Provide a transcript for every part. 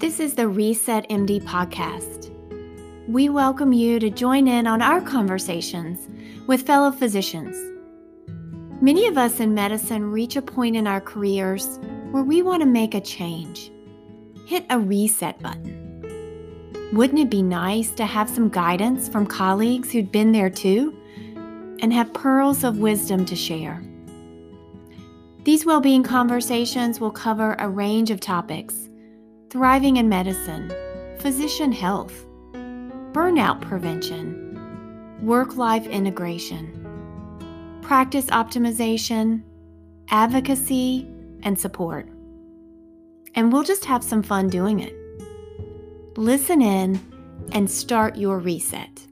This is the Reset MD podcast. We welcome you to join in on our conversations with fellow physicians. Many of us in medicine reach a point in our careers where we want to make a change. Hit a reset button. Wouldn't it be nice to have some guidance from colleagues who'd been there too and have pearls of wisdom to share? These well being conversations will cover a range of topics thriving in medicine, physician health, burnout prevention, work life integration, practice optimization, advocacy, and support. And we'll just have some fun doing it. Listen in and start your reset.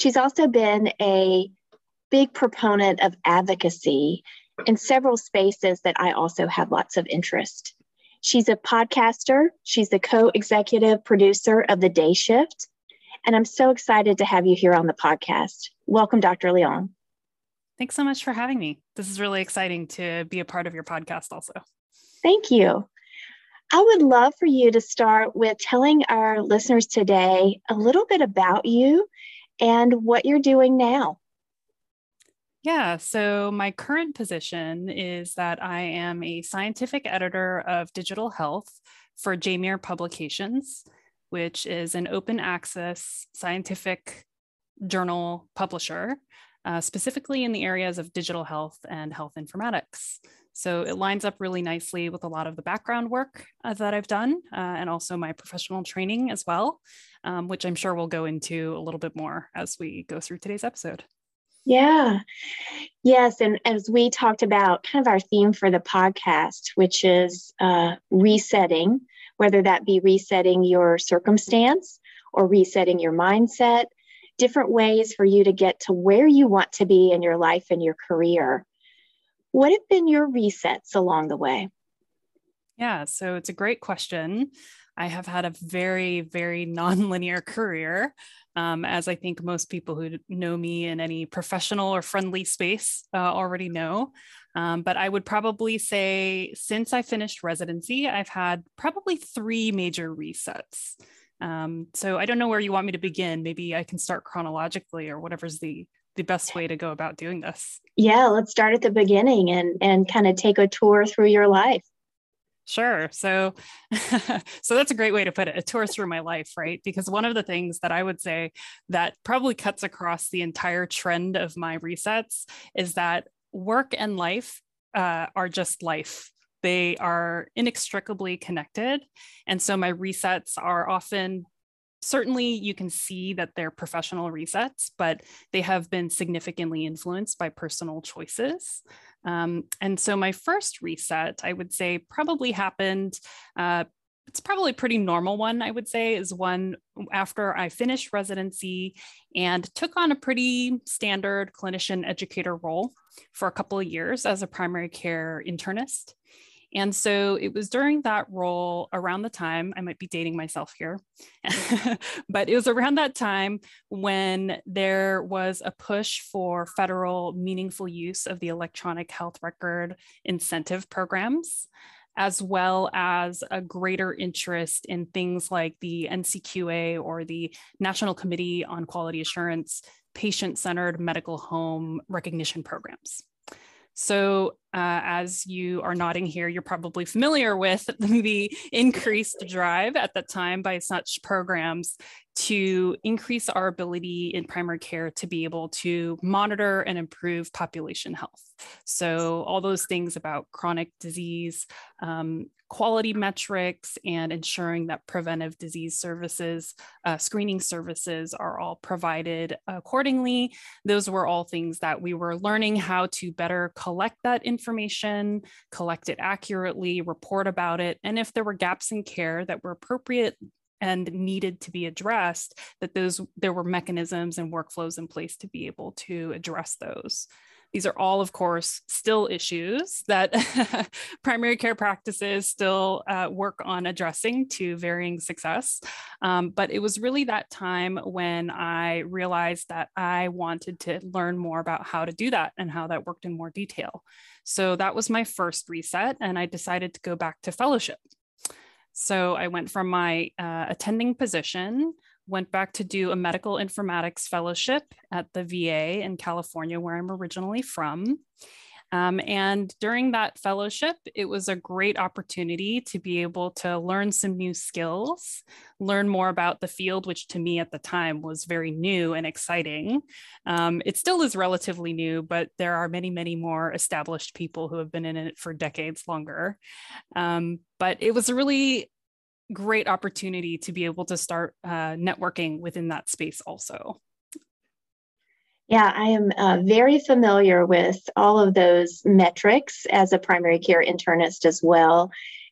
She's also been a big proponent of advocacy in several spaces that I also have lots of interest. She's a podcaster, she's the co executive producer of The Day Shift. And I'm so excited to have you here on the podcast. Welcome, Dr. Leon. Thanks so much for having me. This is really exciting to be a part of your podcast, also. Thank you. I would love for you to start with telling our listeners today a little bit about you and what you're doing now. Yeah, so my current position is that I am a scientific editor of digital health for JMIR Publications, which is an open access scientific journal publisher, uh, specifically in the areas of digital health and health informatics. So it lines up really nicely with a lot of the background work uh, that I've done uh, and also my professional training as well, um, which I'm sure we'll go into a little bit more as we go through today's episode. Yeah. Yes. And as we talked about, kind of our theme for the podcast, which is uh, resetting, whether that be resetting your circumstance or resetting your mindset, different ways for you to get to where you want to be in your life and your career. What have been your resets along the way? Yeah, so it's a great question. I have had a very, very nonlinear career um, as I think most people who know me in any professional or friendly space uh, already know. Um, but I would probably say since I finished residency, I've had probably three major resets. Um, so I don't know where you want me to begin. Maybe I can start chronologically or whatever's the the best way to go about doing this. Yeah, let's start at the beginning and and kind of take a tour through your life. Sure. So, so that's a great way to put it a tour through my life, right? Because one of the things that I would say that probably cuts across the entire trend of my resets is that work and life uh, are just life. They are inextricably connected. And so my resets are often certainly you can see that they're professional resets, but they have been significantly influenced by personal choices. Um, and so my first reset, I would say, probably happened. Uh, it's probably a pretty normal one, I would say, is one after I finished residency and took on a pretty standard clinician educator role for a couple of years as a primary care internist. And so it was during that role around the time, I might be dating myself here, but it was around that time when there was a push for federal meaningful use of the electronic health record incentive programs as well as a greater interest in things like the NCQA or the National Committee on Quality Assurance patient centered medical home recognition programs. So, uh, as you are nodding here, you're probably familiar with the increased drive at that time by such programs to increase our ability in primary care to be able to monitor and improve population health. So, all those things about chronic disease, um, quality metrics and ensuring that preventive disease services, uh, screening services are all provided accordingly. Those were all things that we were learning how to better collect that information, collect it accurately, report about it, and if there were gaps in care that were appropriate and needed to be addressed that those there were mechanisms and workflows in place to be able to address those These are all, of course, still issues that primary care practices still uh, work on addressing to varying success. Um, but it was really that time when I realized that I wanted to learn more about how to do that and how that worked in more detail. So that was my first reset, and I decided to go back to fellowship. So I went from my uh, attending position went back to do a medical informatics fellowship at the VA in California, where I'm originally from. Um, and during that fellowship, it was a great opportunity to be able to learn some new skills, learn more about the field, which to me at the time was very new and exciting. Um, it still is relatively new, but there are many, many more established people who have been in it for decades longer. Um, but it was a really great opportunity to be able to start uh, networking within that space also. Yeah, I am uh, very familiar with all of those metrics as a primary care internist as well,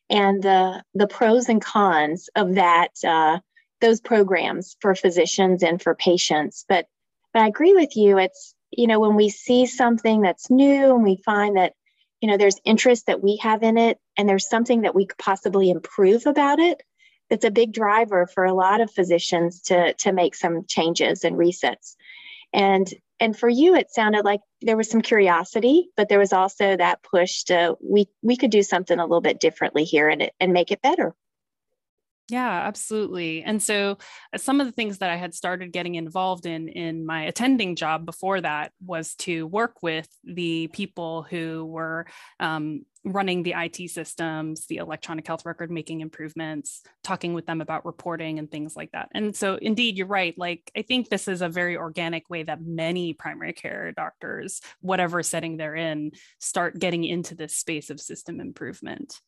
and the the pros and cons of that uh, those programs for physicians and for patients. But but I agree with you. It's you know when we see something that's new and we find that you know there's interest that we have in it and there's something that we could possibly improve about it it's a big driver for a lot of physicians to to make some changes and resets and and for you it sounded like there was some curiosity but there was also that push to we we could do something a little bit differently here and and make it better yeah, absolutely. And so uh, some of the things that I had started getting involved in in my attending job before that was to work with the people who were um, running the IT systems, the electronic health record, making improvements, talking with them about reporting and things like that. And so, indeed, you're right. Like, I think this is a very organic way that many primary care doctors, whatever setting they're in, start getting into this space of system improvement.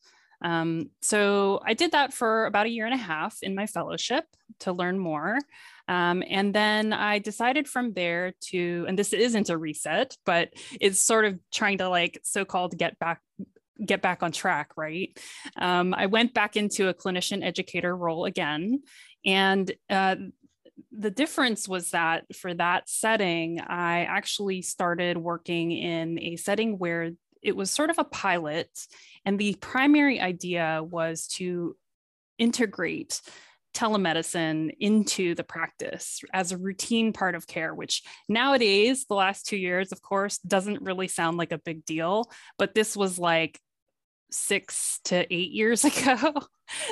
Um, so I did that for about a year and a half in my fellowship to learn more. Um, and then I decided from there to, and this isn't a reset, but it's sort of trying to like so-called get back get back on track, right? Um, I went back into a clinician educator role again. And uh, the difference was that for that setting, I actually started working in a setting where it was sort of a pilot and the primary idea was to integrate telemedicine into the practice as a routine part of care, which nowadays, the last two years, of course, doesn't really sound like a big deal. But this was like six to eight years ago.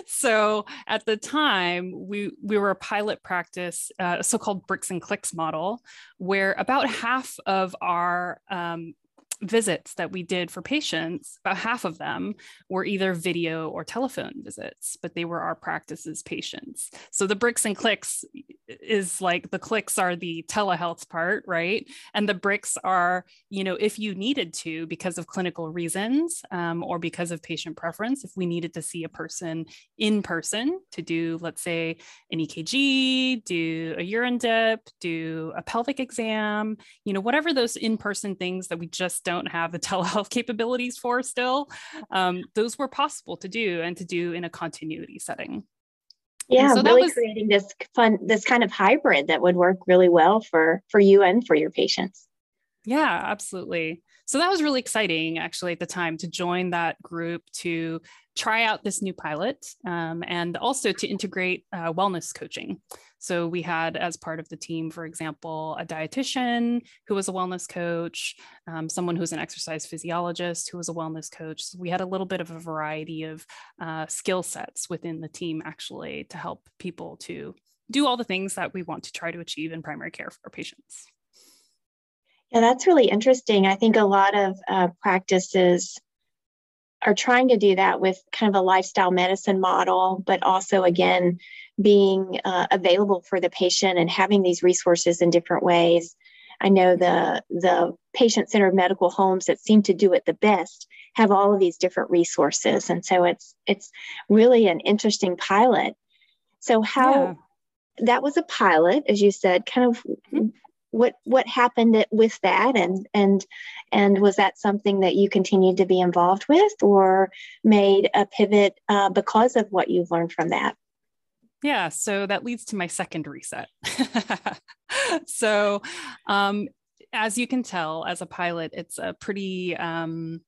so at the time, we we were a pilot practice, uh, so-called bricks and clicks model, where about half of our um, visits that we did for patients, about half of them were either video or telephone visits, but they were our practice's patients. So the bricks and clicks is like the clicks are the telehealth part, right? And the bricks are, you know, if you needed to because of clinical reasons um, or because of patient preference, if we needed to see a person in person to do, let's say, an EKG, do a urine dip, do a pelvic exam, you know, whatever those in person things that we just don't have the telehealth capabilities for still, um, those were possible to do and to do in a continuity setting. Yeah, so really was, creating this fun, this kind of hybrid that would work really well for for you and for your patients. Yeah, absolutely. So that was really exciting, actually, at the time to join that group to try out this new pilot um, and also to integrate uh, wellness coaching. So we had, as part of the team, for example, a dietitian who was a wellness coach, um, someone who's an exercise physiologist who was a wellness coach. So we had a little bit of a variety of uh, skill sets within the team, actually, to help people to do all the things that we want to try to achieve in primary care for our patients. Yeah, that's really interesting. I think a lot of uh, practices are trying to do that with kind of a lifestyle medicine model, but also, again, being uh, available for the patient and having these resources in different ways. I know the the patient centered medical homes that seem to do it the best have all of these different resources, and so it's it's really an interesting pilot. So how yeah. that was a pilot, as you said, kind of mm-hmm. what what happened with that, and and and was that something that you continued to be involved with, or made a pivot uh, because of what you've learned from that? Yeah, so that leads to my second reset. so, um, as you can tell, as a pilot, it's a pretty um,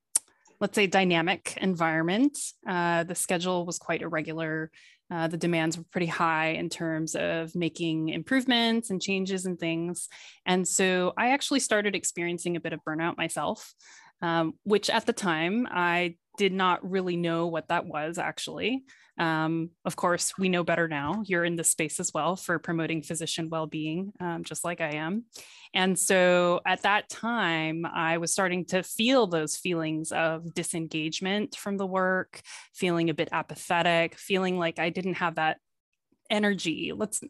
let's say dynamic environment. Uh, the schedule was quite irregular. Uh, the demands were pretty high in terms of making improvements and changes and things. And so I actually started experiencing a bit of burnout myself, um, which at the time I did not really know what that was actually. Um, of course, we know better now. You're in this space as well for promoting physician well being, um, just like I am. And so at that time, I was starting to feel those feelings of disengagement from the work, feeling a bit apathetic, feeling like I didn't have that energy. Let's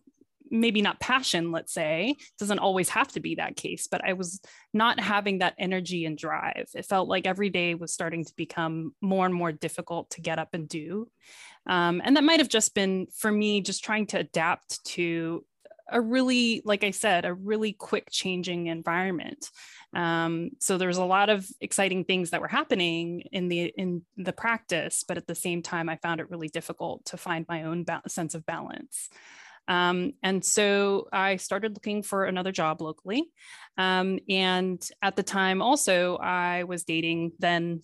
maybe not passion, let's say, doesn't always have to be that case, but I was not having that energy and drive. It felt like every day was starting to become more and more difficult to get up and do. Um, and that might have just been for me, just trying to adapt to a really, like I said, a really quick changing environment. Um, so there's a lot of exciting things that were happening in the in the practice, but at the same time, I found it really difficult to find my own ba- sense of balance. Um, and so I started looking for another job locally. Um, and at the time, also, I was dating then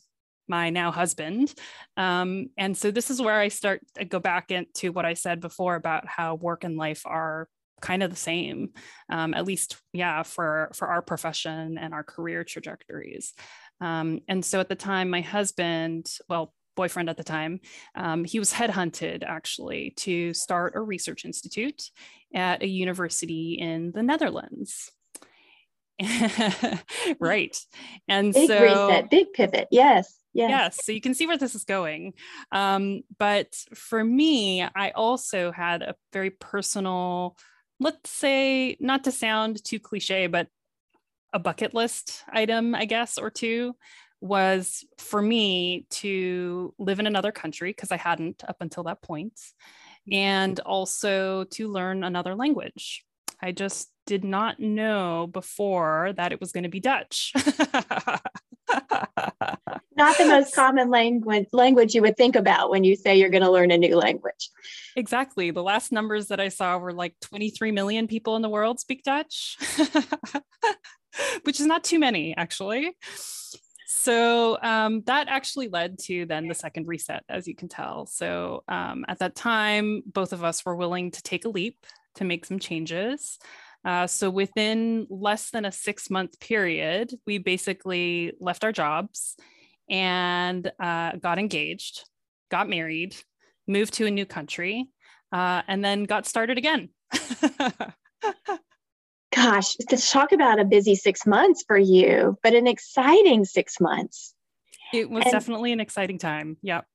my now husband. Um, and so this is where I start to go back into what I said before about how work and life are kind of the same um, at least yeah for for our profession and our career trajectories um, and so at the time my husband well boyfriend at the time, um, he was headhunted actually to start a research institute at a university in the Netherlands. right. And big so reset, big pivot. Yes. Yes. yes. So you can see where this is going. Um, but for me, I also had a very personal, let's say, not to sound too cliche, but a bucket list item, I guess, or two was for me to live in another country because I hadn't up until that point, and also to learn another language. I just did not know before that it was going to be Dutch. not the most common language language you would think about when you say you're going to learn a new language. Exactly. The last numbers that I saw were like 23 million people in the world speak Dutch, which is not too many actually so um, that actually led to then the second reset, as you can tell. So um, at that time, both of us were willing to take a leap to make some changes. Uh, so within less than a six month period, we basically left our jobs and uh, got engaged, got married, moved to a new country, uh, and then got started again. gosh, to talk about a busy six months for you, but an exciting six months. It was and, definitely an exciting time. Yep.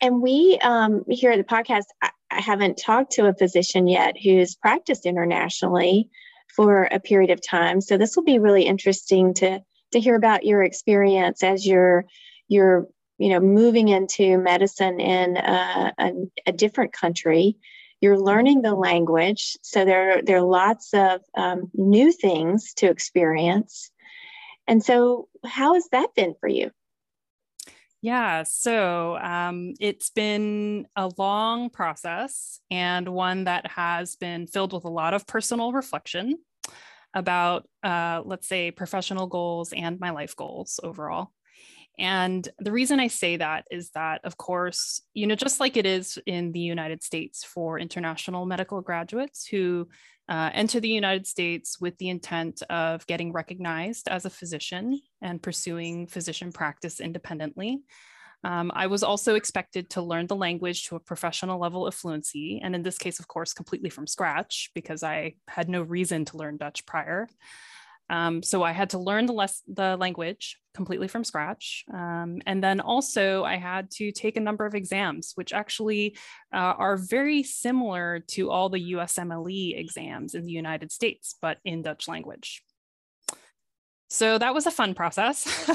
And we um, here at the podcast, I, I haven't talked to a physician yet who's practiced internationally for a period of time. So this will be really interesting to to hear about your experience as you're you're you know moving into medicine in a, a, a different country you're learning the language. So there, there are lots of um, new things to experience. And so, how has that been for you? Yeah, so um, it's been a long process and one that has been filled with a lot of personal reflection about, uh, let's say, professional goals and my life goals overall. And the reason I say that is that, of course, you know, just like it is in the United States for international medical graduates who uh, enter the United States with the intent of getting recognized as a physician and pursuing physician practice independently. Um, I was also expected to learn the language to a professional level of fluency, and in this case, of course, completely from scratch because I had no reason to learn Dutch prior. Um, so I had to learn the, less, the language completely from scratch. Um, and then also I had to take a number of exams, which actually uh, are very similar to all the USMLE exams in the United States, but in Dutch language. So that was a fun process.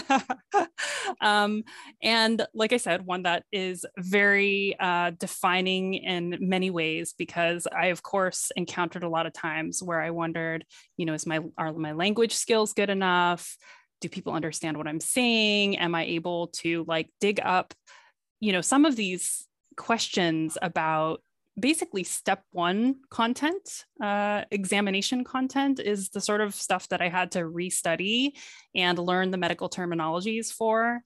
um, and like I said, one that is very uh, defining in many ways because I, of course, encountered a lot of times where I wondered, you know, is my are my language skills good enough? Do people understand what I'm saying? Am I able to like dig up, you know, some of these questions about basically step one content, uh, examination content is the sort of stuff that I had to restudy and learn the medical terminologies for.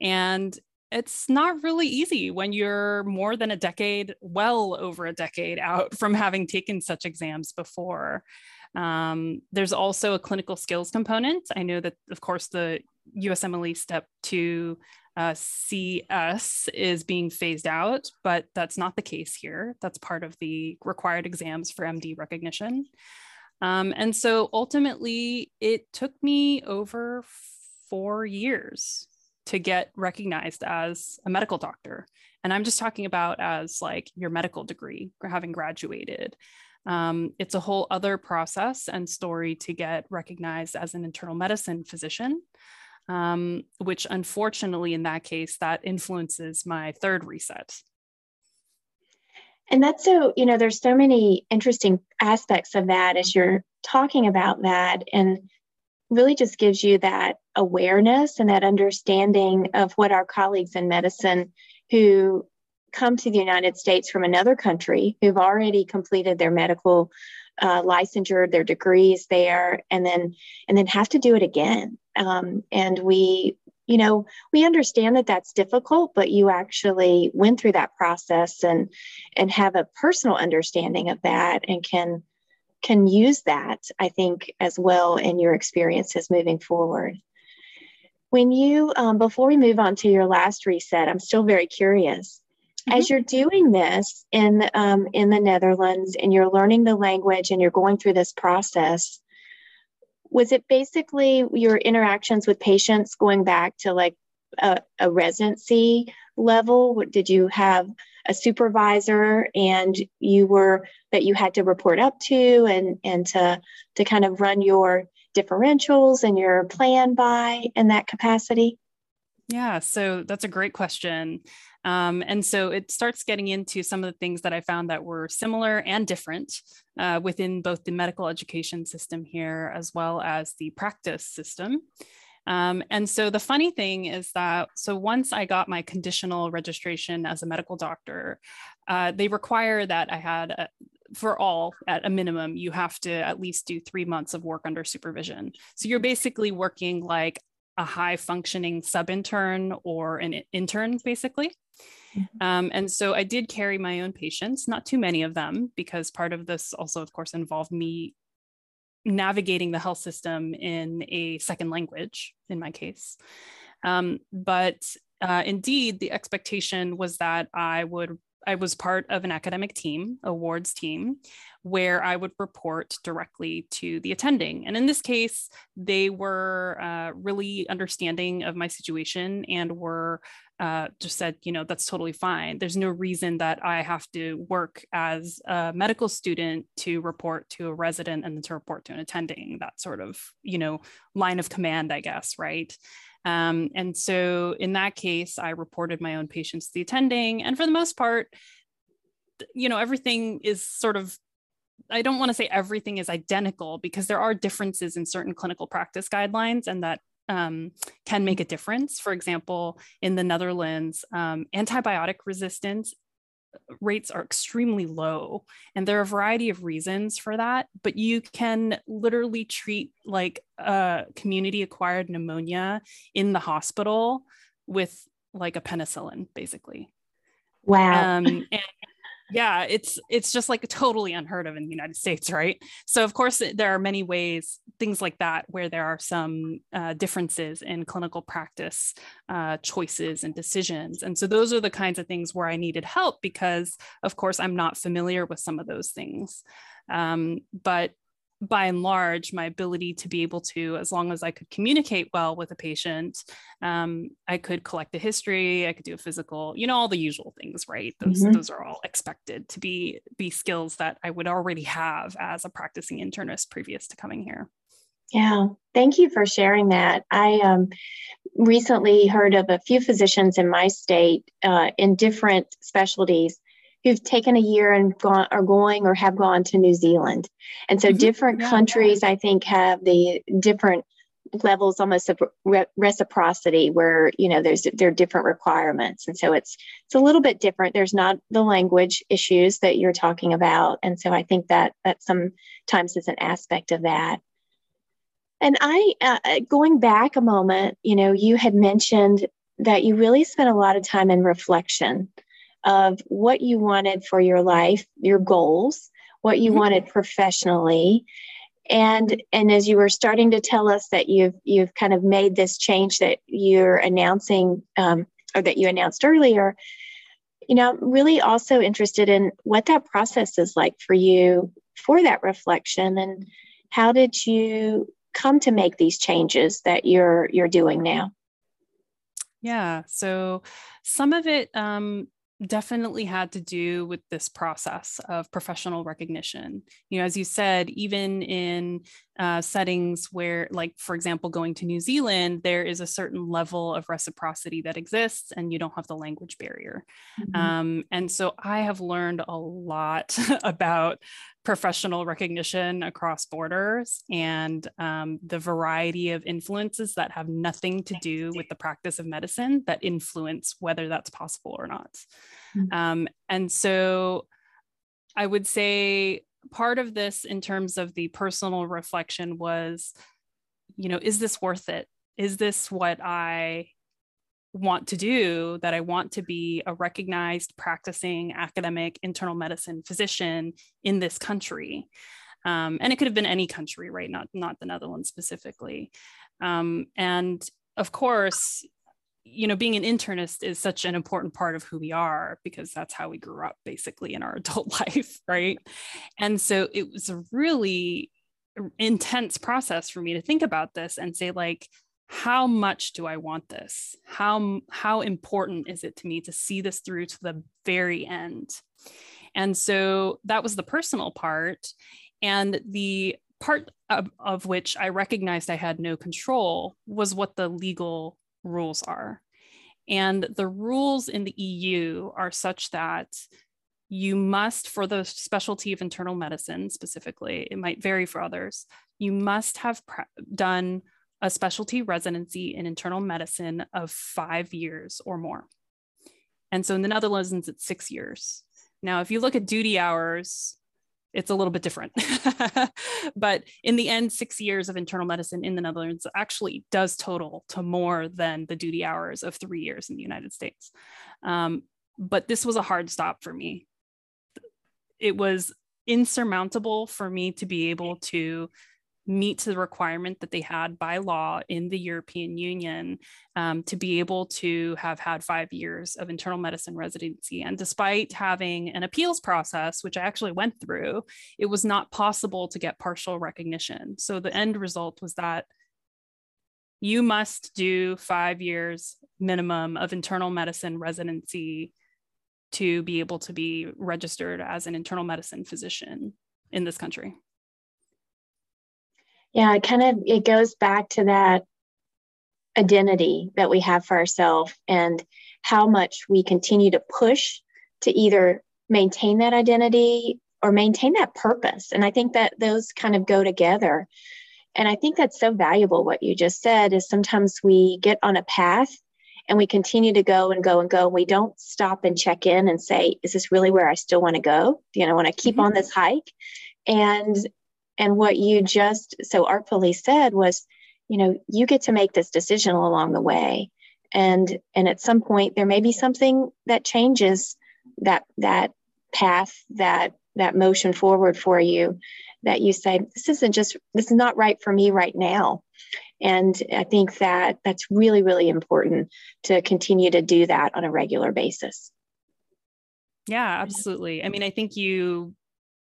And it's not really easy when you're more than a decade, well over a decade out from having taken such exams before. Um, there's also a clinical skills component. I know that, of course, the USMLE Step 2 uh, CS is being phased out, but that's not the case here. That's part of the required exams for MD recognition. Um, and so ultimately, it took me over four years to get recognized as a medical doctor. And I'm just talking about as like your medical degree, having graduated. Um, it's a whole other process and story to get recognized as an internal medicine physician, um, which unfortunately, in that case, that influences my third reset. And that's so, you know, there's so many interesting aspects of that as you're talking about that. And really just gives you that awareness and that understanding of what our colleagues in medicine who come to the United States from another country who've already completed their medical uh, licensure, their degrees there, and then and then have to do it again. Um, and we, you know, we understand that that's difficult, but you actually went through that process and and have a personal understanding of that and can can use that, I think, as well in your experiences moving forward. When you, um, before we move on to your last reset, I'm still very curious. Mm-hmm. As you're doing this in um, in the Netherlands and you're learning the language and you're going through this process, was it basically your interactions with patients going back to like a, a residency level? Did you have a supervisor and you were that you had to report up to and and to to kind of run your differentials and your plan by in that capacity? Yeah, so that's a great question. Um, and so it starts getting into some of the things that I found that were similar and different uh, within both the medical education system here as well as the practice system. Um, and so the funny thing is that, so once I got my conditional registration as a medical doctor, uh, they require that I had, a, for all at a minimum, you have to at least do three months of work under supervision. So you're basically working like a high functioning sub intern or an intern, basically. Mm-hmm. Um, and so I did carry my own patients, not too many of them, because part of this also, of course, involved me navigating the health system in a second language, in my case. Um, but uh, indeed, the expectation was that I would I was part of an academic team, awards team, where I would report directly to the attending. And in this case, they were uh, really understanding of my situation and were uh, just said, you know, that's totally fine. There's no reason that I have to work as a medical student to report to a resident and then to report to an attending, that sort of, you know, line of command, I guess, right? Um, and so in that case, I reported my own patients to the attending. And for the most part, you know, everything is sort of I don't want to say everything is identical because there are differences in certain clinical practice guidelines, and that um, can make a difference. For example, in the Netherlands, um, antibiotic resistance rates are extremely low. And there are a variety of reasons for that, but you can literally treat like a community acquired pneumonia in the hospital with like a penicillin, basically. Wow. Um, and yeah it's it's just like totally unheard of in the united states right? So of course there are many ways things like that where there are some uh, differences in clinical practice uh, choices and decisions. And so those are the kinds of things where i needed help because of course i'm not familiar with some of those things. Um, but by and large, my ability to be able to, as long as I could communicate well with a patient, um, I could collect a history, I could do a physical, you know, all the usual things, right? Those mm-hmm. those are all expected to be be skills that I would already have as a practicing internist previous to coming here. Yeah, thank you for sharing that. I um, recently heard of a few physicians in my state uh, in different specialties who've taken a year and gone are going or have gone to New Zealand. And so mm-hmm. different yeah. countries I think have the different levels almost of re- reciprocity where you know there's there are different requirements and so it's it's a little bit different there's not the language issues that you're talking about and so i think that that sometimes is an aspect of that and i uh, uh going back a moment you know you had mentioned that you really spent a lot of time in reflection of what you wanted for your life your goals what you mm-hmm. wanted professionally. And and as you were starting to tell us that you've you've kind of made this change that you're announcing um, or that you announced earlier you know i'm really also interested in what that process is like for you for that reflection. And how did you come to make these changes that you're you're doing now? Yeah. So some of it um, definitely had to do with this process of professional recognition. You know, as you said, even in uh, settings where, like, for example, going to New Zealand, there is a certain level of reciprocity that exists and you don't have the language barrier. Mm-hmm. Um, and so I have learned a lot about professional recognition across borders and um, the variety of influences that have nothing to do with the practice of medicine that influence whether that's possible or not. Mm-hmm. Um, and so I would say part of this in terms of the personal reflection was, you know, is this worth it? Is this what I want to do that I want to be a recognized practicing academic internal medicine physician in this country. Um, and it could have been any country, right? Not not the Netherlands specifically. Um, and of course, you know, being an internist is such an important part of who we are because that's how we grew up basically in our adult life, right? And so it was a really intense process for me to think about this and say, like, how much do I want this? How, how important is it to me to see this through to the very end? And so that was the personal part. And the part of, of which I recognized I had no control was what the legal rules are. And the rules in the EU are such that you must, for the specialty of internal medicine specifically, it might vary for others, you must have done a specialty residency in internal medicine of five years or more. And so in the Netherlands, it's six years. Now, if you look at duty hours, it's a little bit different. but in the end, six years of internal medicine in the Netherlands actually does total to more than the duty hours of three years in the United States. Um, but this was a hard stop for me. It was insurmountable for me to be able to meet the requirement that they had by law in the European Union um, to be able to have had five years of internal medicine residency. And despite having an appeals process, which I actually went through, it was not possible to get partial recognition. So the end result was that you must do five years minimum of internal medicine residency to be able to be registered as an internal medicine physician in this country yeah it kind of it goes back to that identity that we have for ourselves and how much we continue to push to either maintain that identity or maintain that purpose. And i think that those kind of go together. And i think that's so valuable what you just said is sometimes we get on a path and we continue to go and go and go and we don't stop and check in and say is this really where i still want to go? You know when i keep mm-hmm. on this hike? And and what you just so artfully said was, you know, you get to make this decision along the way. And and at some point there may be something that changes that that path, that that motion forward for you that you say, this isn't just this is not right for me right now. And I think that that's really, really important to continue to do that on a regular basis. Yeah, absolutely. I mean, I think you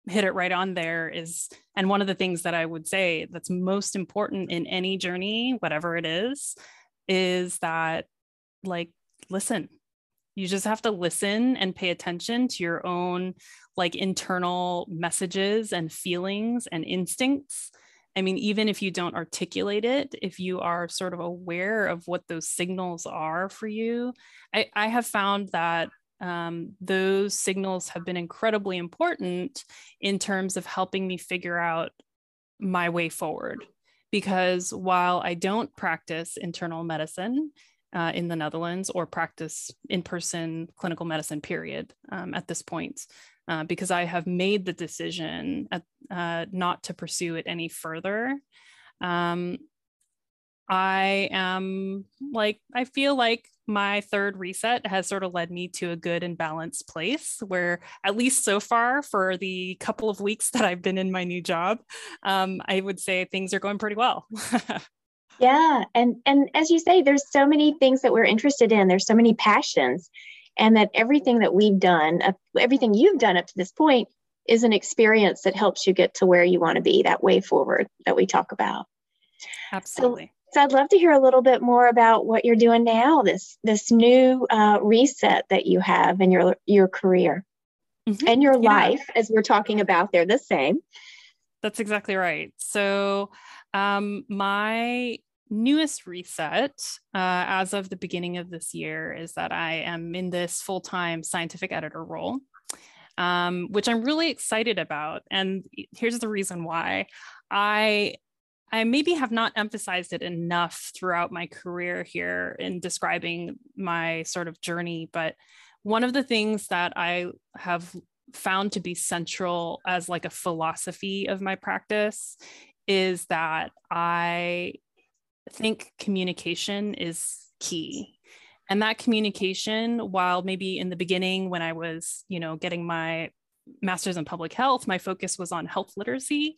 hit it right on there is and one of the things that i would say that's most important in any journey whatever it is is that like listen you just have to listen and pay attention to your own like internal messages and feelings and instincts. I mean even if you don't articulate it if you are sort of aware of what those signals are for you i, I have found that um, those signals have been incredibly important in terms of helping me figure out my way forward because while I don't practice internal medicine uh, in the Netherlands or practice in person clinical medicine, period, um, at this point, uh, because I have made the decision at, uh, not to pursue it any further. Um, I am like, I feel like my third reset has sort of led me to a good and balanced place where, at least so far, for the couple of weeks that I've been in my new job, um, I would say things are going pretty well. yeah. And, and as you say, there's so many things that we're interested in, there's so many passions, and that everything that we've done, uh, everything you've done up to this point, is an experience that helps you get to where you want to be, that way forward that we talk about. Absolutely. So, so I'd love to hear a little bit more about what you're doing now, this this new uh, reset that you have in your your career mm-hmm. and your yeah. life, as we're talking about. They're the same. That's exactly right. So um, my newest reset uh, as of the beginning of this year is that I am in this full time scientific editor role. Um, which I'm really excited about. And here's the reason why. I I maybe have not emphasized it enough throughout my career here in describing my sort of journey. But one of the things that I have found to be central as like a philosophy of my practice is that I think communication is key. And that communication, while maybe in the beginning when I was, you know, getting my master's in public health, my focus was on health literacy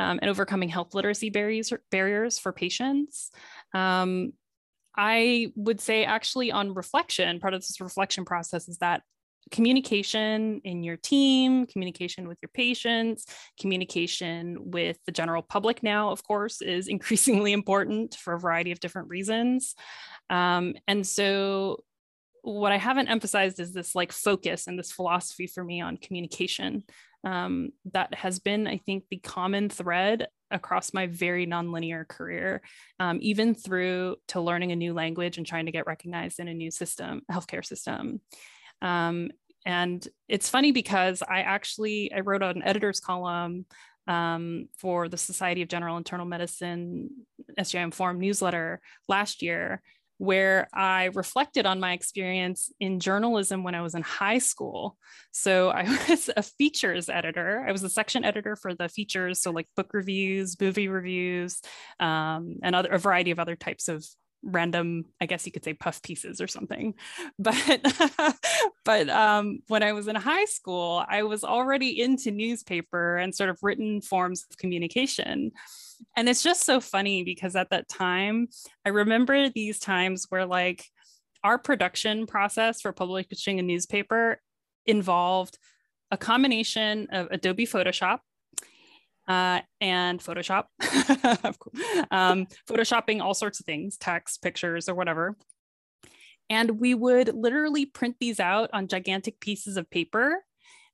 um, and overcoming health literacy barriers, barriers for patients. Um, I would say, actually, on reflection, part of this reflection process is that communication in your team, communication with your patients, communication with the general public now, of course, is increasingly important for a variety of different reasons. Um, and so, what I haven't emphasized is this like focus and this philosophy for me on communication um, that has been, I think, the common thread across my very nonlinear career, um, even through to learning a new language and trying to get recognized in a new system, healthcare system. Um, and it's funny because I actually I wrote an editor's column um, for the Society of General Internal Medicine SGIM Forum newsletter last year, where I reflected on my experience in journalism when I was in high school. So I was a features editor. I was a section editor for the features, so like book reviews, movie reviews, um, and other a variety of other types of random i guess you could say puff pieces or something but but um, when i was in high school i was already into newspaper and sort of written forms of communication and it's just so funny because at that time i remember these times where like our production process for publishing a newspaper involved a combination of adobe photoshop uh, and Photoshop, um, photoshopping all sorts of things, text, pictures, or whatever. And we would literally print these out on gigantic pieces of paper,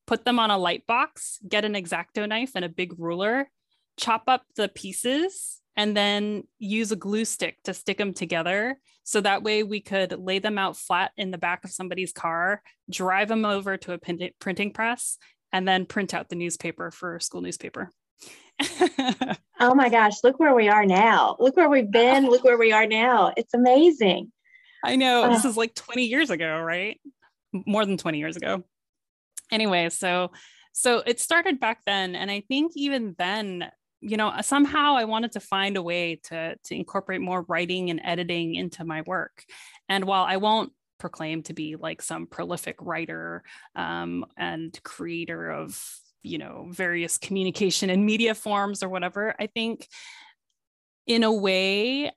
put them on a light box, get an X-Acto knife and a big ruler, chop up the pieces, and then use a glue stick to stick them together. So that way we could lay them out flat in the back of somebody's car, drive them over to a printing press, and then print out the newspaper for a school newspaper. oh my gosh, look where we are now. Look where we've been. Look where we are now. It's amazing. I know. Uh, this is like 20 years ago, right? More than 20 years ago. Anyway, so so it started back then and I think even then you know somehow i wanted to find a way to to incorporate more writing and editing into my work. And while i won't proclaim to be like some prolific writer um, and creator of you know various communication and media forms or whatever i think in a way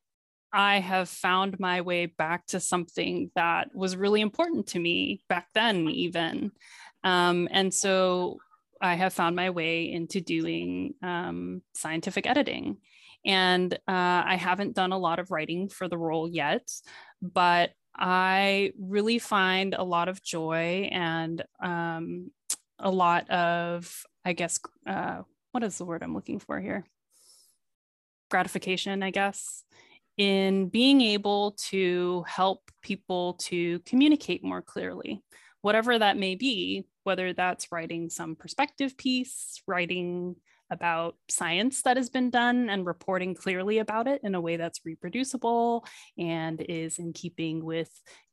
i have found my way back to something that was really important to me back then even. Um, and so i have found my way into doing um, scientific editing and uh, i haven't done a lot of writing for the role yet but I really find a lot of joy and um, a lot of, I guess, uh, what is the word I'm looking for here? Gratification, I guess, in being able to help people to communicate more clearly, whatever that may be, whether that's writing some perspective piece, writing about science that has been done and reporting clearly about it in a way that's reproducible and is in keeping with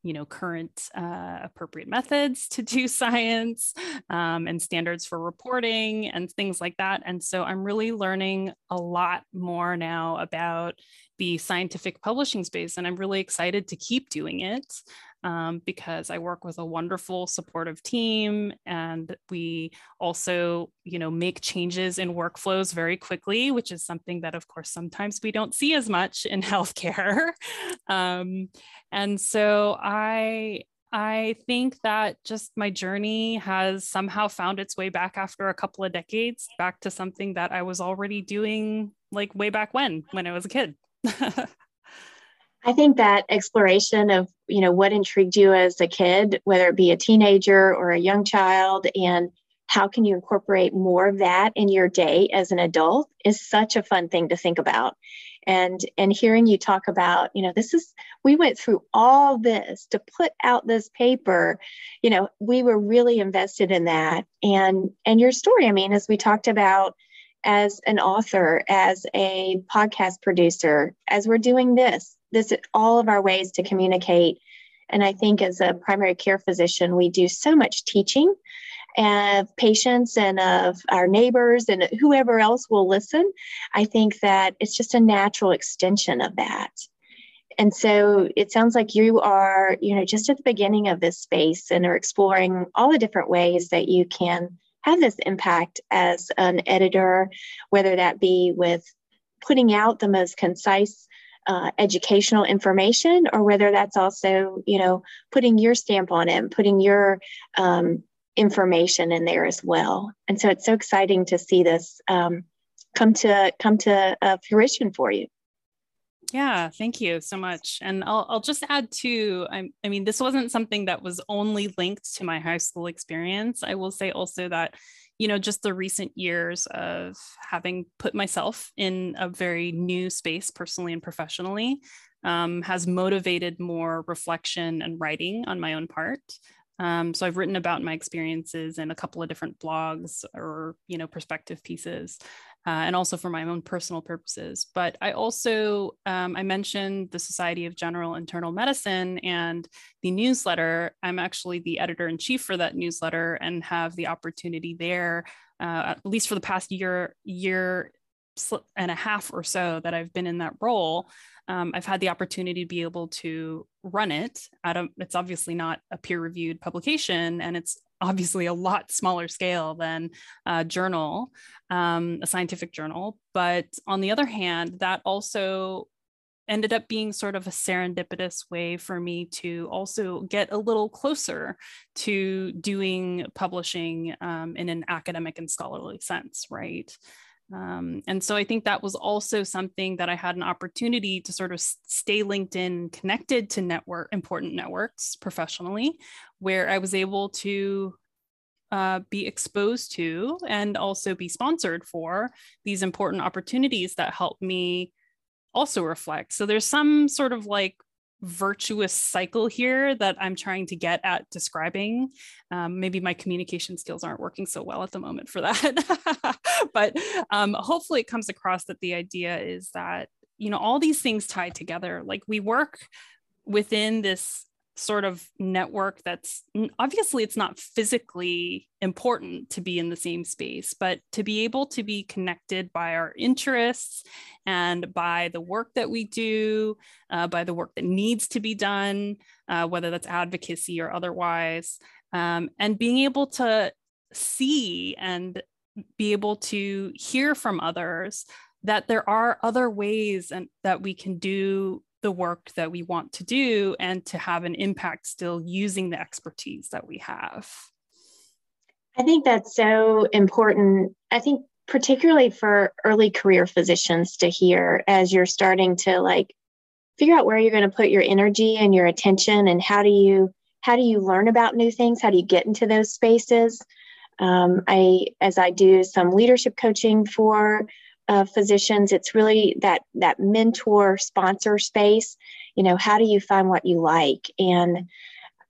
you know current uh, appropriate methods to do science um, and standards for reporting and things like that and so i'm really learning a lot more now about the scientific publishing space and i'm really excited to keep doing it um, because I work with a wonderful supportive team and we also, you know, make changes in workflows very quickly, which is something that, of course, sometimes we don't see as much in healthcare. um, and so I, I I think that just my journey has somehow found its way back after a couple of decades, back to something that I was already doing like way back when, when I was a kid. I think that exploration of, you know, what intrigued you as a kid, whether it be a teenager or a young child, and how can you incorporate more of that in your day as an adult is such a fun thing to think about. And and hearing you talk about, you know, this is we went through all this to put out this paper, you know, we were really invested in that. And and your story, I mean, as we talked about as an author, as a podcast producer, as we're doing this, this all of our ways to communicate. And I think as a primary care physician, we do so much teaching of patients and of our neighbors and whoever else will listen. I think that it's just a natural extension of that. And so it sounds like you are, you know, just at the beginning of this space and are exploring all the different ways that you can have this impact as an editor, whether that be with putting out the most concise uh, educational information or whether that's also you know putting your stamp on it and putting your um, information in there as well and so it's so exciting to see this um, come to come to uh, fruition for you yeah, thank you so much. And I'll, I'll just add too, I, I mean, this wasn't something that was only linked to my high school experience. I will say also that you know, just the recent years of having put myself in a very new space personally and professionally um, has motivated more reflection and writing on my own part. Um, so I've written about my experiences in a couple of different blogs or you know perspective pieces, uh, and also for my own personal purposes. But I also um, I mentioned the Society of General Internal Medicine and the newsletter. I'm actually the editor in chief for that newsletter and have the opportunity there, uh, at least for the past year year and a half or so that I've been in that role um, I've had the opportunity to be able to run it at a, it's obviously not a peer reviewed publication and it's obviously a lot smaller scale than a journal, um, a scientific journal. But on the other hand, that also ended up being sort of a serendipitous way for me to also get a little closer to doing publishing um, in an academic and scholarly sense, right? Um, and so I think that was also something that I had an opportunity to sort of stay linked in, connected to network important networks professionally, where I was able to uh, be exposed to and also be sponsored for these important opportunities that help me also reflect. So there's some sort of like virtuous cycle here that I'm trying to get at describing. Um, maybe my communication skills aren't working so well at the moment for that. but um, hopefully it comes across that the idea is that, you know, all these things tie together. Like we work within this sort of network that's obviously it's not physically important to be in the same space but to be able to be connected by our interests and by the work that we do uh, by the work that needs to be done uh, whether that's advocacy or otherwise um, and being able to see and be able to hear from others that there are other ways and that we can do the work that we want to do and to have an impact still using the expertise that we have. I think that's so important. I think particularly for early career physicians to hear as you're starting to like figure out where you're going to put your energy and your attention and how do you how do you learn about new things how do you get into those spaces um, i as i do some leadership coaching for uh, physicians it's really that that mentor sponsor space. You know how do you find what you like? And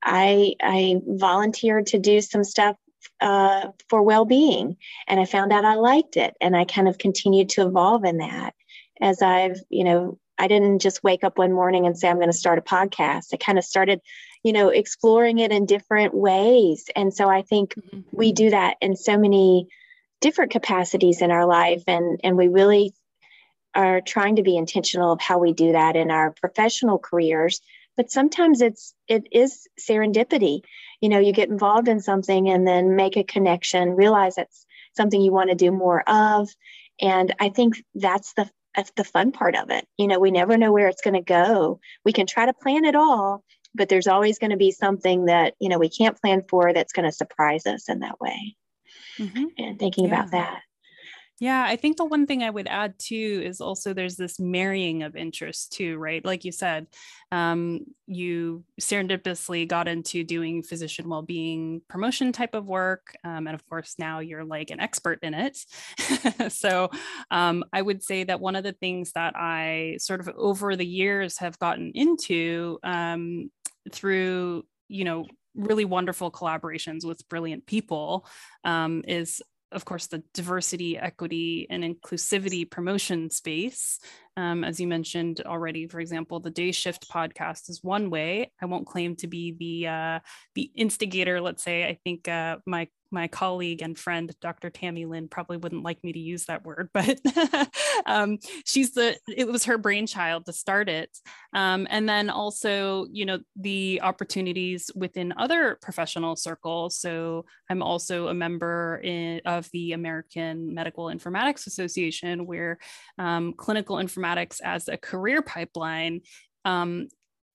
i i volunteered to do some stuff uh, for well-being and i found out i liked it and i kind of continued to evolve in that. As i've you know i didn't just wake up one morning and say i'm going to start a podcast. I kind of started you know exploring it in different ways. And so i think mm-hmm. we do that in so many different capacities in our life. And and we really are trying to be intentional of how we do that in our professional careers. But sometimes it's it is serendipity. You know you get involved in something and then make a connection realize that's something you want to do more of. And i think that's the that's the fun part of it. You know we never know where it's going to go. We can try to plan it all but there's always going to be something that you know we can't plan for that's going to surprise us in that way mm-hmm. and thinking yeah. about that yeah, I think the one thing I would add too is also there's this marrying of interests too, right? Like you said, um, you serendipitously got into doing physician well-being promotion type of work, um, and of course now you're like an expert in it. so um, I would say that one of the things that I sort of over the years have gotten into um, through you know really wonderful collaborations with brilliant people um, is of course, the diversity, equity, and inclusivity promotion space. Um, as you mentioned already, for example, the Day Shift podcast is one way. I won't claim to be the uh, the instigator. Let's say I think uh, my my colleague and friend, Dr. Tammy Lynn, probably wouldn't like me to use that word, but um, she's the, it was her brainchild to start it. Um, and then also, you know, the opportunities within other professional circles. So I'm also a member in, of the American Medical Informatics Association, where um, clinical informatics as a career pipeline um,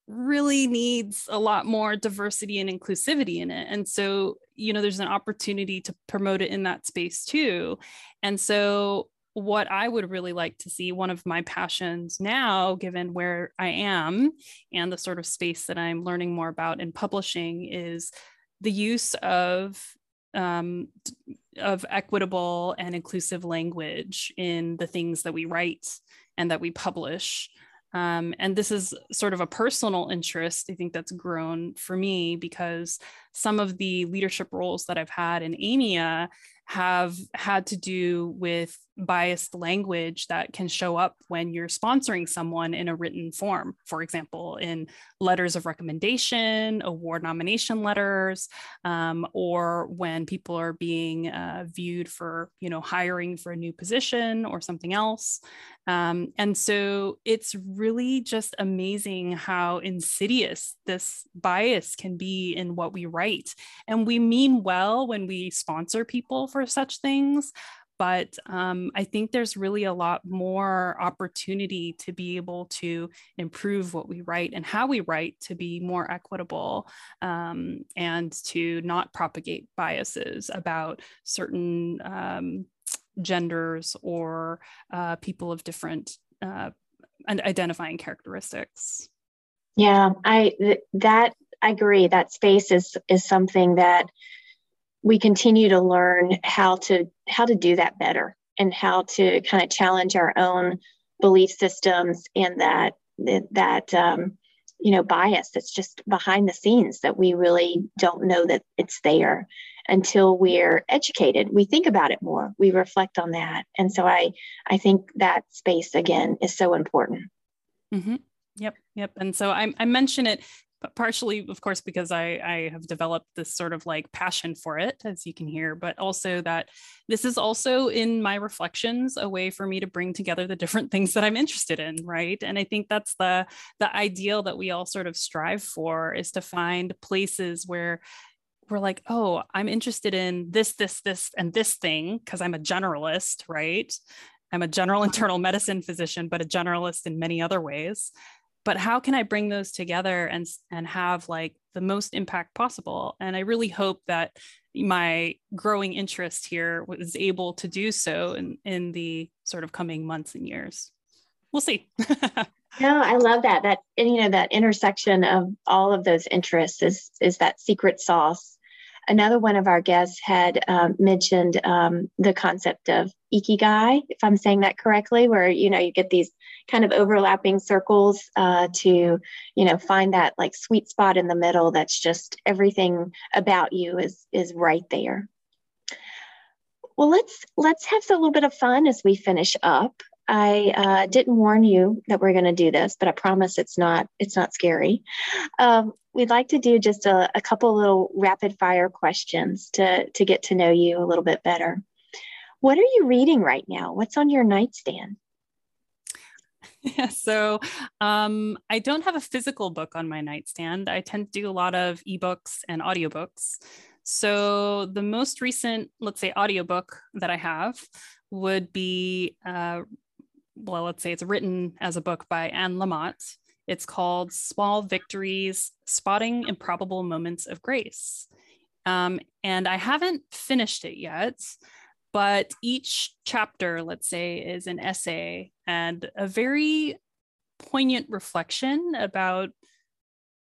really needs a lot more diversity and inclusivity in it. And so, you know, there's an opportunity to promote it in that space too. And so, what I would really like to see, one of my passions now, given where I am and the sort of space that I'm learning more about in publishing, is the use of um, of equitable and inclusive language in the things that we write and that we publish. Um, and this is sort of a personal interest, I think that's grown for me because some of the leadership roles that I've had in AMIA have had to do with biased language that can show up when you're sponsoring someone in a written form. For example, in letters of recommendation, award nomination letters, um, or when people are being uh, viewed for, you know, hiring for a new position or something else. Um, and so it's really just amazing how insidious this bias can be in what we write. And we mean well when we sponsor people for such things but um, I think there's really a lot more opportunity to be able to improve what we write and how we write to be more equitable um, and to not propagate biases about certain um, genders or uh, people of different uh, identifying characteristics. Yeah, I th- that I agree. That space is is something that we continue to learn how to how to do that better and how to kind of challenge our own belief systems and that that um, you know bias that's just behind the scenes that we really don't know that it's there until we're educated we think about it more we reflect on that and so i i think that space again is so important mm-hmm. Yep, yep. And so I, I mention it but partially of course because I, I have developed this sort of like passion for it as you can hear but also that this is also in my reflections a way for me to bring together the different things that i'm interested in right? And i think that's the the ideal that we all sort of strive for is to find places where we're like oh i'm interested in this this this and this thing because i'm a generalist right? I'm a general internal medicine physician but a generalist in many other ways but how can i bring those together and and have like the most impact possible? And i really hope that my growing interest here was able to do so in in the sort of coming months and years. We'll see. No i love that that and, you know that intersection of all of those interests is is that secret sauce another one of our guests had um, mentioned um, the concept of ikigai if i'm saying that correctly where you know you get these kind of overlapping circles uh, to you know find that like sweet spot in the middle that's just everything about you is is right there Well, let's let's have a little bit of fun as we finish up. I uh, didn't warn you that we're going to do this, but I promise it's not it's not scary. Um, we'd like to do just a, a couple little rapid fire questions to to get to know you a little bit better. What are you reading right now? What's on your nightstand? Yeah, so um, I don't have a physical book on my nightstand. I tend to do a lot of ebooks and audiobooks. So the most recent, let's say, audiobook that I have would be, uh, well, let's say it's written as a book by Anne Lamott. It's called Small Victories Spotting Improbable Moments of Grace. Um, and I haven't finished it yet, but each chapter, let's say, is an essay and a very poignant reflection about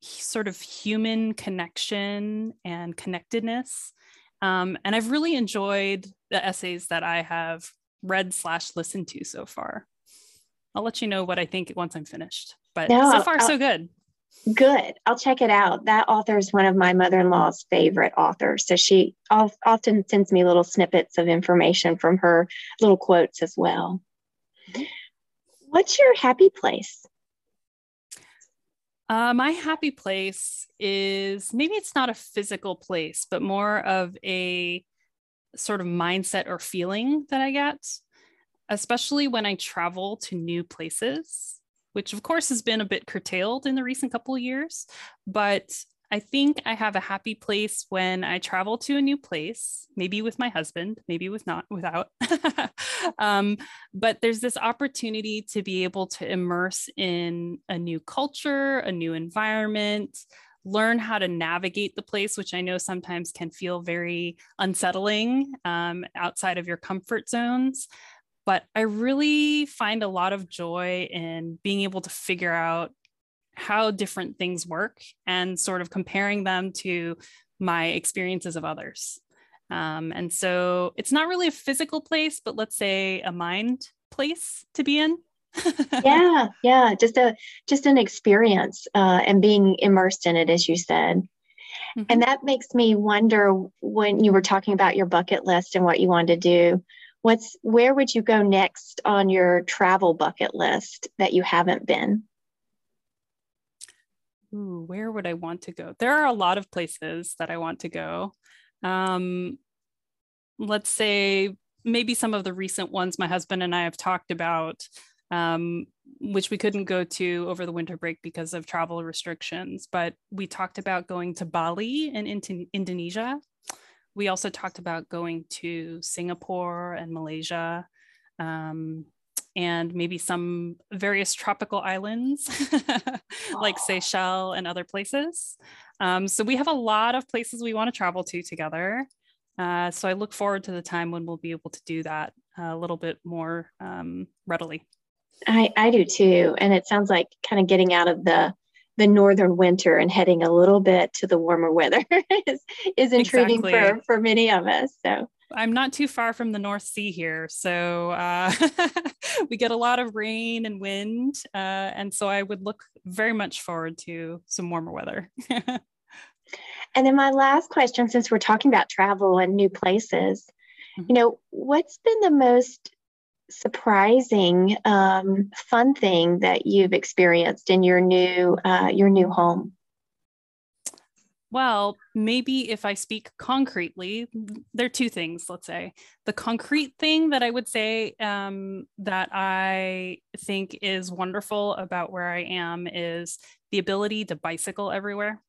sort of human connection and connectedness. Um, and I've really enjoyed the essays that I have read slash listened to so far. I'll let you know what I think once I'm finished. But no, so far, I'll, so good. Good. I'll check it out. That author is one of my mother-in-law's favorite authors. So she often sends me little snippets of information from her, little quotes as well. What's your happy place? Uh, my happy place is maybe it's not a physical place, but more of a sort of mindset or feeling that I get, especially when I travel to new places, which of course has been a bit curtailed in the recent couple of years. But I think I have a happy place when I travel to a new place, maybe with my husband, maybe with not without. um, but there's this opportunity to be able to immerse in a new culture, a new environment, learn how to navigate the place, which I know sometimes can feel very unsettling um, outside of your comfort zones. But I really find a lot of joy in being able to figure out how different things work and sort of comparing them to my experiences of others. Um, and so it's not really a physical place, but let's say a mind place to be in. yeah, yeah, just a just an experience uh, and being immersed in it, as you said. Mm-hmm. And that makes me wonder when you were talking about your bucket list and what you wanted to do. What's where would you go next on your travel bucket list that you haven't been? Ooh, where would I want to go? There are a lot of places that I want to go. Um, let's say maybe some of the recent ones my husband and I have talked about, um, which we couldn't go to over the winter break because of travel restrictions. But we talked about going to Bali into Indonesia. We also talked about going to Singapore and Malaysia. Um, and maybe some various tropical islands like Seychelles and other places. Um, so we have a lot of places we want to travel to together. Uh, so I look forward to the time when we'll be able to do that a little bit more um, readily. I, I do too. And it sounds like kind of getting out of the the northern winter and heading a little bit to the warmer weather is, is intriguing exactly. for, for many of us. So I'm not too far from the North Sea here. So uh, we get a lot of rain and wind. Uh, and so I would look very much forward to some warmer weather. and then my last question, since we're talking about travel and new places, mm-hmm. you know, what's been the most surprising, um, fun thing that you've experienced in your new uh, your new home? Well, maybe if I speak concretely, there are two things, let's say. The concrete thing that I would say um, that I think is wonderful about where I am is the ability to bicycle everywhere.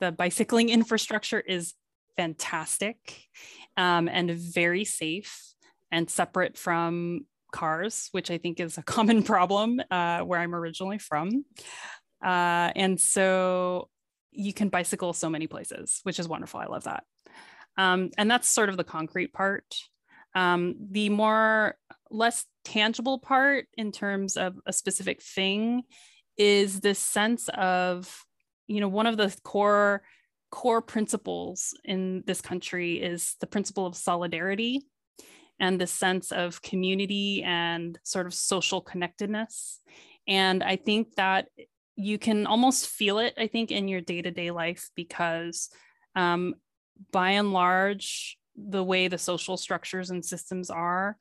The bicycling infrastructure is fantastic um, and very safe and separate from cars, which I think is a common problem uh, where I'm originally from. Uh, and so you can bicycle so many places, which is wonderful. I love that. Um, and that's sort of the concrete part. Um, the more less tangible part in terms of a specific thing is this sense of, you know, one of the core core principles in this country is the principle of solidarity and the sense of community and sort of social connectedness. And I think that you can almost feel it, I think, in your day to day life because um, by and large, the way the social structures and systems are,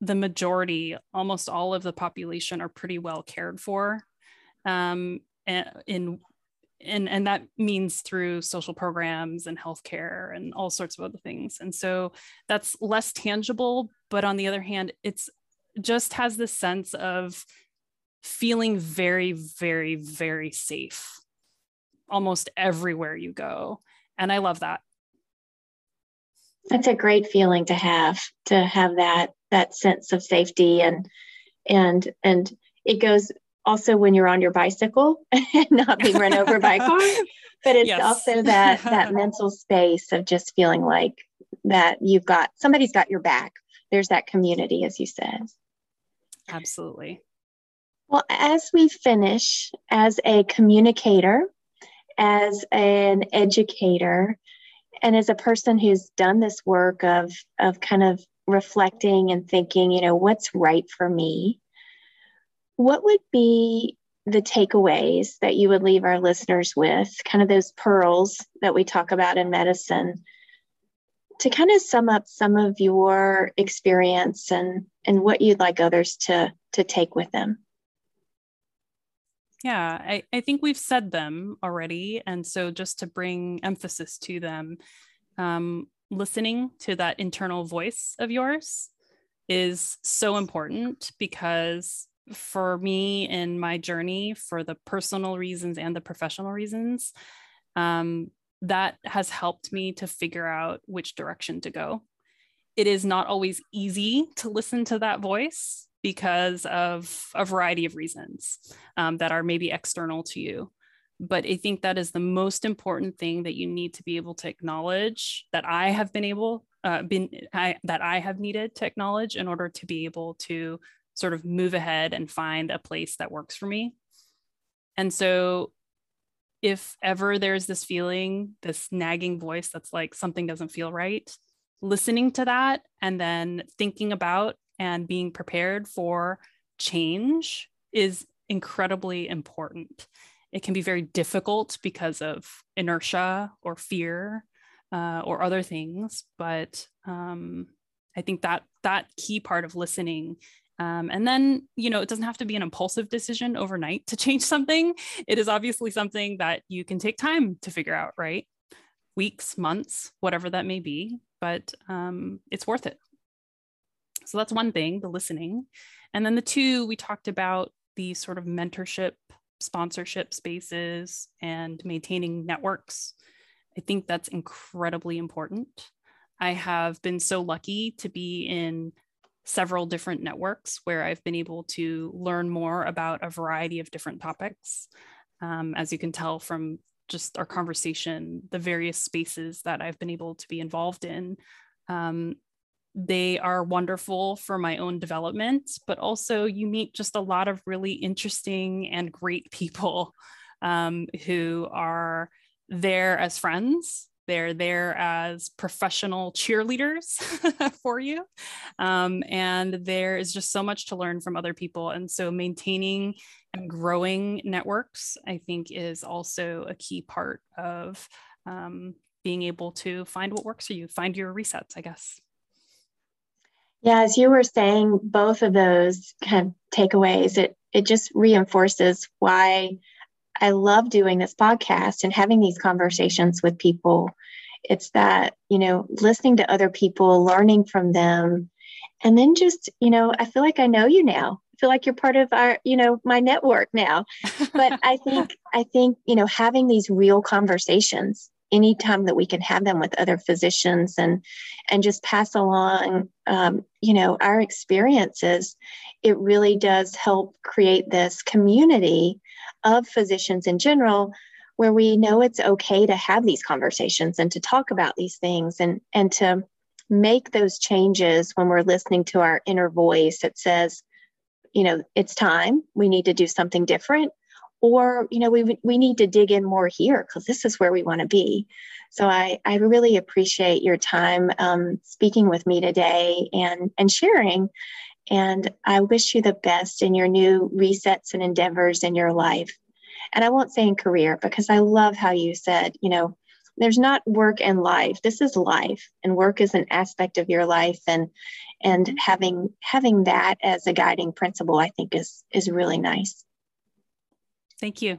the majority, almost all of the population, are pretty well cared for. Um, in and and that means through social programs and healthcare and all sorts of other things. And so that's less tangible, but on the other hand, it's just has this sense of feeling very, very, very safe almost everywhere you go. And I love that. That's a great feeling to have to have that that sense of safety and and and it goes also when you're on your bicycle and not being run over by a car but it's yes. also that that mental space of just feeling like that you've got somebody's got your back. There's that community as you said. Absolutely. Well as we finish as a communicator as an educator and as a person who's done this work of of kind of reflecting and thinking you know what's right for me what would be the takeaways that you would leave our listeners with kind of those pearls that we talk about in medicine to kind of sum up some of your experience and and what you'd like others to to take with them yeah, I, I think we've said them already. And so just to bring emphasis to them, um, listening to that internal voice of yours is so important because for me in my journey, for the personal reasons and the professional reasons, um, that has helped me to figure out which direction to go. It is not always easy to listen to that voice because of a variety of reasons um, that are maybe external to you. But I think that is the most important thing that you need to be able to acknowledge that I have been able, uh, been I, that I have needed to acknowledge in order to be able to sort of move ahead and find a place that works for me. And so, if ever there's this feeling, this nagging voice that's like something doesn't feel right, listening to that and then thinking about and being prepared for change is incredibly important. It can be very difficult because of inertia or fear uh, or other things, but um, I think that that key part of listening um, and then, you know, it doesn't have to be an impulsive decision overnight to change something. It is obviously something that you can take time to figure out, right? Weeks, months, whatever that may be, but um, it's worth it. So that's one thing, the listening. And then the two, we talked about the sort of mentorship, sponsorship spaces and maintaining networks. I think that's incredibly important. I have been so lucky to be in several different networks where I've been able to learn more about a variety of different topics. Um, as you can tell from just our conversation, the various spaces that I've been able to be involved in um, they are wonderful for my own development, but also you meet just a lot of really interesting and great people um, who are there as friends. They're there as professional cheerleaders for you. Um, and there is just so much to learn from other people. And so maintaining and growing networks, I think, is also a key part of um, being able to find what works for you, find your resets, I guess. Yeah, as you were saying, both of those kind of takeaways, it it just reinforces why I love doing this podcast and having these conversations with people. It's that, you know, listening to other people, learning from them, and then just, you know, I feel like I know you now. I feel like you're part of our, you know, my network now. But I think I think, you know, having these real conversations anytime that we can have them with other physicians and and just pass along um, you know our experiences it really does help create this community of physicians in general where we know it's okay to have these conversations and to talk about these things and and to make those changes when we're listening to our inner voice that says you know it's time we need to do something different or you know we we need to dig in more here because this is where we want to be. So i i really appreciate your time um, speaking with me today and and sharing and i wish you the best in your new resets and endeavors in your life. And i won't say in career because i love how you said you know there's not work and life. This is life and work is an aspect of your life and and mm-hmm. having having that as a guiding principle i think is is really nice. Thank you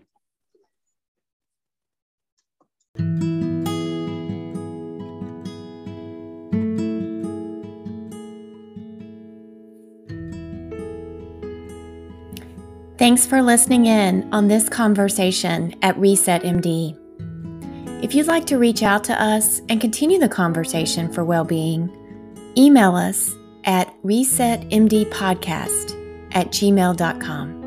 Thanks for listening in on this conversation at Reset MD. If you'd like to reach out to us and continue the conversation for well-being, email us at resetmdpodcast at gmail.com.